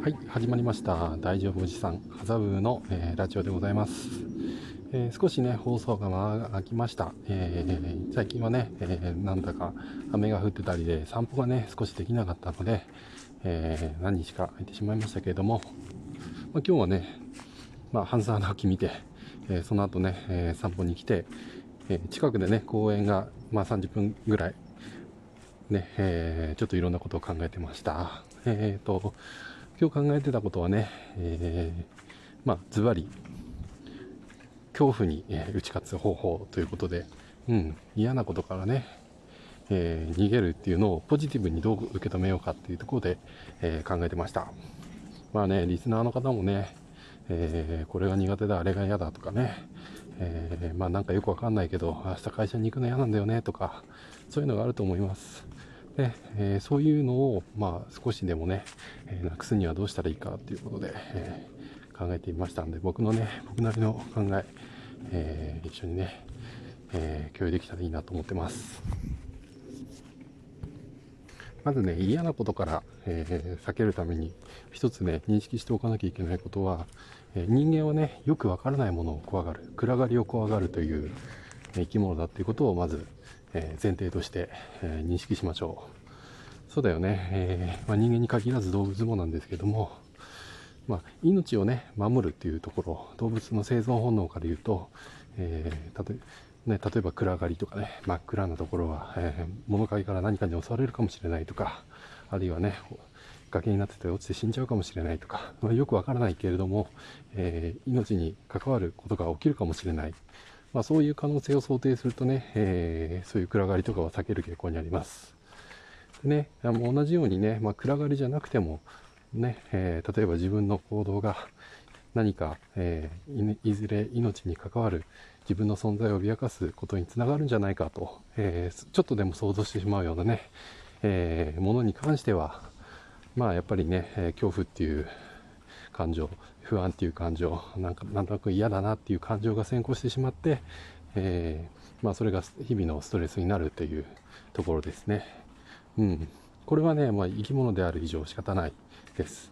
はい、始まりました。大丈夫おじさん、ハザブの、えーラジオでございます。えー少しね、放送が間が空きました。えー最近はね、えーなんだか雨が降ってたりで、散歩がね、少しできなかったので、えー何日か空いてしまいましたけれども、まあ、今日はね、まあ、半沢直樹見て、えーその後ね、えー散歩に来て、えー近くでね、公園が、まあ、30分ぐらい、ね、えーちょっといろんなことを考えてました。えーと、今日考えてたことはね、えーまあ、ズバリ、恐怖に、え打ち勝つ方法ということで、うん、嫌なことからね、えー逃げるっていうのをポジティブにどう受け止めようかっていうところで、えー考えてました。まあね、リスナーの方もね、えーこれが苦手だ、あれが嫌だとかね、えまあなんかよくわかんないけど、明日会社に行くの嫌なんだよねとか、そういうのがあると思います。で、えーそういうのを、まあ少しでもね、えーなくすにはどうしたらいいかということで、えー考えてみましたんで、僕のね、僕なりの考え、え一緒にね、え共有できたらいいなと思ってます。まずね、嫌なことから、え避けるために、一つね、認識しておかなきゃいけないことは、え人間はね、よくわからないものを怖がる、暗がりを怖がるという生き物だっていうことをまず、え前提として、え認識しましょう。そうだよね、えーまあ、人間に限らず動物もなんですけども、まあ、命をね、守るっていうところ、動物の生存本能から言うと、えーたとね、例えば暗がりとかね、真っ暗なところは、えー物陰から何かに襲われるかもしれないとか、あるいはね、崖になってて落ちて死んじゃうかもしれないとか、まあ、よくわからないけれども、え命に関わることが起きるかもしれない。まあ、そういう可能性を想定するとね、えそういう暗がりとかは避ける傾向にあります。ね、あの同じようにね、まあ、暗がりじゃなくても、ね、えー例えば自分の行動が何か、えーいずれ命に関わる自分の存在を脅かすことにつながるんじゃないかと、えーちょっとでも想像してしまうようなね、えーものに関しては、まあやっぱりね、えー恐怖っていう感情、不安っていう感情、なんかなんとなく嫌だなっていう感情が先行してしまって、えーまあそれが日々のストレスになるというところですね。うん。これはね、まあ生き物である以上仕方ないです。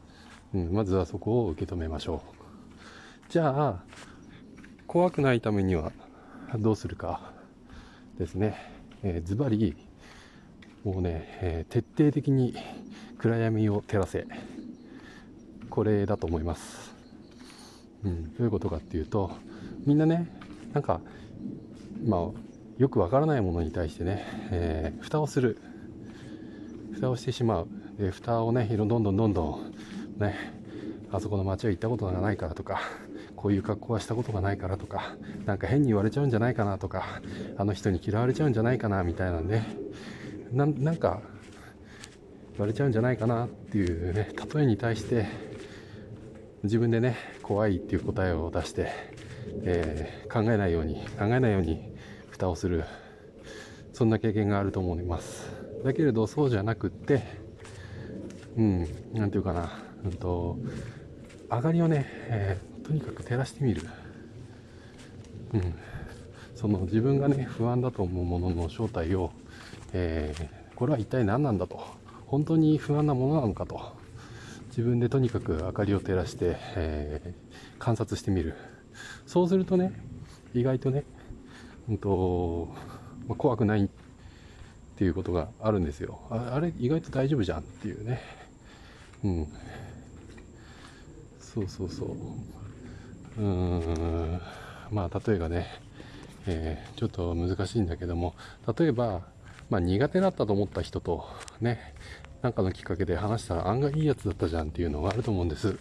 うん、まずはそこを受け止めましょう。じゃあ、怖くないためにはどうするかですね。えーズバリ、もうね、えー徹底的に暗闇を照らせ。これだと思います。うん、どういうことかっていうと、みんなね、なんか、まあ、よくわからないものに対してね、えー蓋をする。蓋をしてしまう。で、蓋をね、どんどんどんどん、ね、あそこの街は行ったことがないからとか、こういう格好はしたことがないからとか、なんか変に言われちゃうんじゃないかなとか、あの人に嫌われちゃうんじゃないかなみたいなんで、ななんか言われちゃうんじゃないかなっていうね、例えに対して、自分でね、怖いっていう答えを出して、えー考えないように、考えないように蓋をする。そんな経験があると思います。だけれど、そうじゃなくって、うん、なんていうかな、うんと、明かりをね、えーとにかく照らしてみる。うん。その自分がね、不安だと思うものの正体を、えーこれは一体何なんだと。本当に不安なものなのかと。自分でとにかく明かりを照らして、えー観察してみる。そうするとね、意外とね、うんと、まあ怖くないっていうことがあるんですよ。あれ、意外と大丈夫じゃんっていうね。うん。そうそうそう。うーん。まあ、例えがね、えーちょっと難しいんだけども、例えば、まあ、苦手だったと思った人と、ね、なんかのきっかけで話したら案外いいやつだったじゃんっていうのがあると思うんです。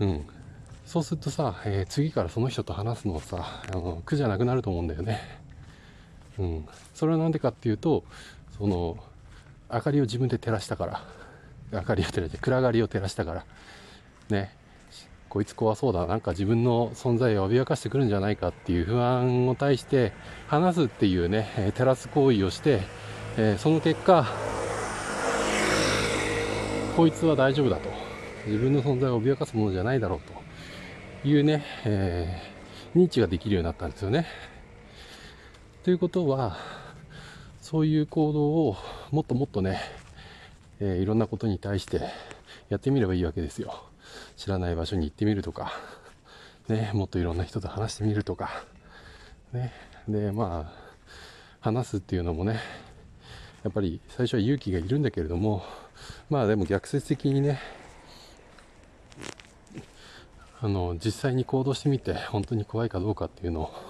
うん。そうするとさ、えー次からその人と話すのさ、あの苦じゃなくなると思うんだよね。うん。それはなんでかっていうと、その、明かりを自分で照らしたから。明かりを照らして、暗がりを照らしたから。ね。こいつ怖そうだ。なんか自分の存在を脅かしてくるんじゃないかっていう不安を対して話すっていうね、え照らす行為をして、えーその結果、こいつは大丈夫だと。自分の存在を脅かすものじゃないだろうというね、えー認知ができるようになったんですよね。ということは、そういう行動をもっともっとね、えーいろんなことに対してやってみればいいわけですよ。知らない場所に行ってみるとか、ね、もっといろんな人と話してみるとか、ね、で、まあ、話すっていうのもね、やっぱり最初は勇気がいるんだけれども、まあでも逆説的にね、あの、実際に行動してみて、本当に怖いかどうかっていうのを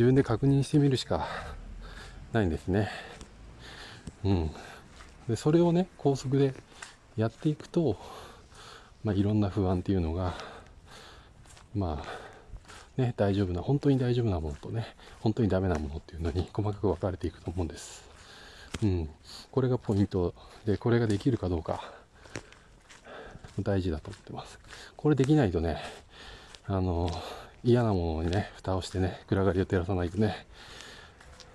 自分で確認してみるしかないんですね。うん。で、それをね、高速でやっていくと、まあ、いろんな不安っていうのが、まあ、ね、大丈夫な、本当に大丈夫なものとね、本当にダメなものっていうのに 細かく分かれていくと思うんです。うん。これがポイントで、これができるかどうか、大事だと思ってます。これできないとね、あの、嫌なものにね、蓋をしてね、暗がりを照らさないとね、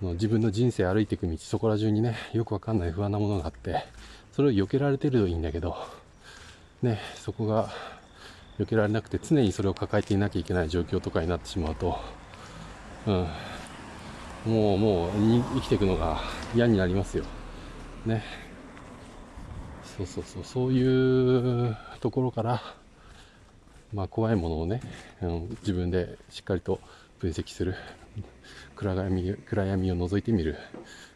自分の人生歩いていく道、そこら中にね、よくわかんない不安なものがあって、それを避けられてるといいんだけど、ね、そこが避けられなくて常にそれを抱えていなきゃいけない状況とかになってしまうと、うん、もうもう生きていくのが嫌になりますよ。ね。そうそうそう、そういうところから、まあ怖いものをね、うん、自分でしっかりと分析する。暗闇暗闇を覗いてみる。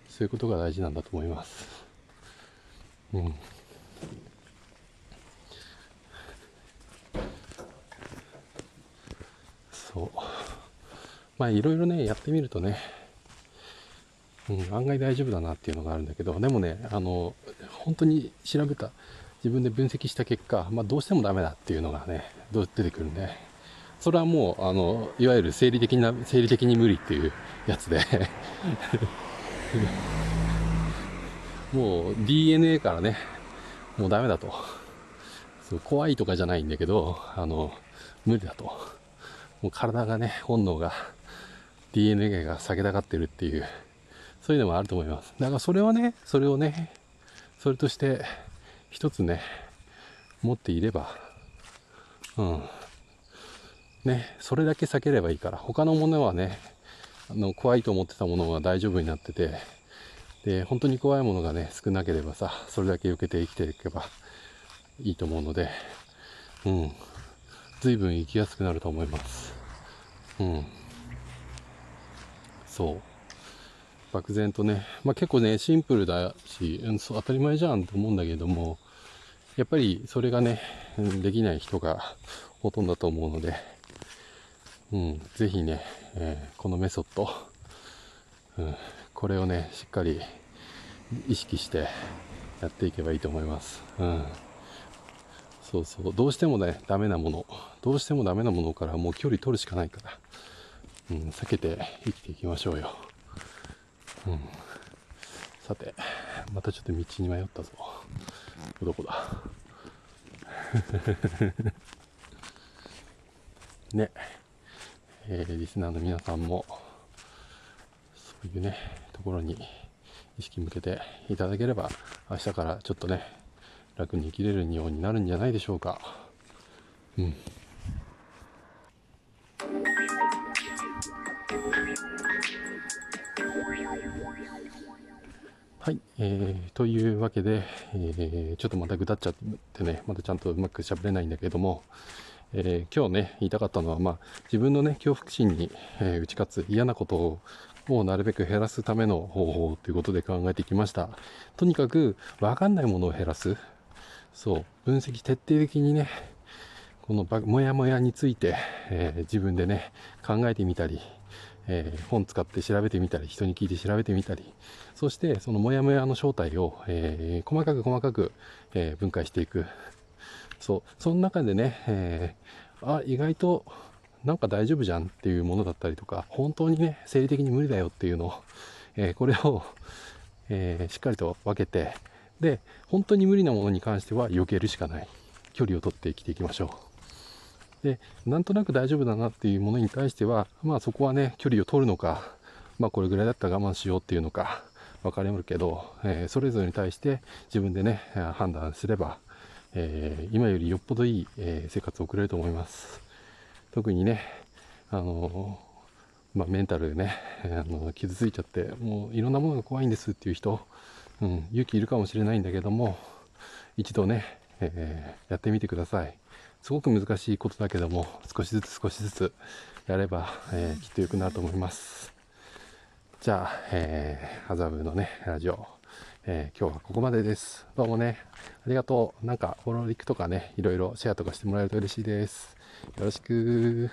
そういうことが大事なんだと思います。うん。そう。まあいろいろね、やってみるとね、うん、案外大丈夫だなっていうのがあるんだけど、でもね、あの、本当に調べた、自分で分析した結果、まあどうしてもダメだっていうのがね、出てくるんで、それはもう、あの、いわゆる生理的な、生理的に無理っていうやつで もう DNA からね、もうダメだと。そう怖いとかじゃないんだけど、あの、無理だと。もう体がね、本能が、DNA が下げたがってるっていう、そういうのもあると思います。だからそれはね、それをね、それとして一つね、持っていれば、うん。ね、それだけ避ければいいから、他のものはね、あの、怖いと思ってたものが大丈夫になってて、で、本当に怖いものがね、少なければさ、それだけ避けて生きていけばいいと思うので、うん。随分生きやすくなると思います。うん。そう。漠然とね、まあ、結構ね、シンプルだし、うん、そう当たり前じゃんと思うんだけども、やっぱりそれがね、できない人がほとんどだと思うので、うん、ぜひね、えー、このメソッド、うん、これをね、しっかり意識してやっていけばいいと思います。うん。そうそう。どうしてもね、ダメなもの、どうしてもダメなものからもう距離取るしかないから、うん、避けて生きていきましょうよ。うん。さて、またちょっと道に迷ったぞ。どこだ ね。えー、リスナーの皆さんも、そういうね、ところに意識向けていただければ、明日からちょっとね、楽に生きれるようになるんじゃないでしょうか。うん。はい、えー、というわけで、えー、ちょっとまたぐだっちゃってね、またちゃんとうまく喋れないんだけども、えー、今日ね、言いたかったのは、まあ、自分のね、恐怖心に、えー、打ち勝つ嫌なことをなるべく減らすための方法ということで考えてきました。とにかく、わかんないものを減らす。そう、分析徹底的にね、このもやもやについて、えー、自分でね、考えてみたり、えー、本使って調べてみたり、人に聞いて調べてみたり、そしてそのモヤモヤの正体を、えー、細かく細かく、え分解していく。そう、その中でね、えー、あ、意外となんか大丈夫じゃんっていうものだったりとか、本当にね、生理的に無理だよっていうのを、え、これを、え、しっかりと分けて、で、本当に無理なものに関しては避けるしかない。距離を取って生きていきましょう。で、なんとなく大丈夫だなっていうものに対しては、まあそこはね、距離を取るのか、まあこれぐらいだったら我慢しようっていうのか、分かれるけど、えー、それぞれに対して自分でね、判断すれば、えー、今よりよっぽどいい、えー、生活を送れると思います。特にね、あのまあ、メンタルでね、あの傷ついちゃって、もういろんなものが怖いんですっていう人、うん、勇気いるかもしれないんだけども、一度ね、え、やってみてください。すごく難しいことだけども、少しずつ少しずつやれば、えー、きっと良くなると思います。じゃあ、えー、麻布のね、ラジオ、えー、今日はここまでです。どうもね、ありがとう。なんか、フォローリックとかね、いろいろシェアとかしてもらえると嬉しいです。よろしく。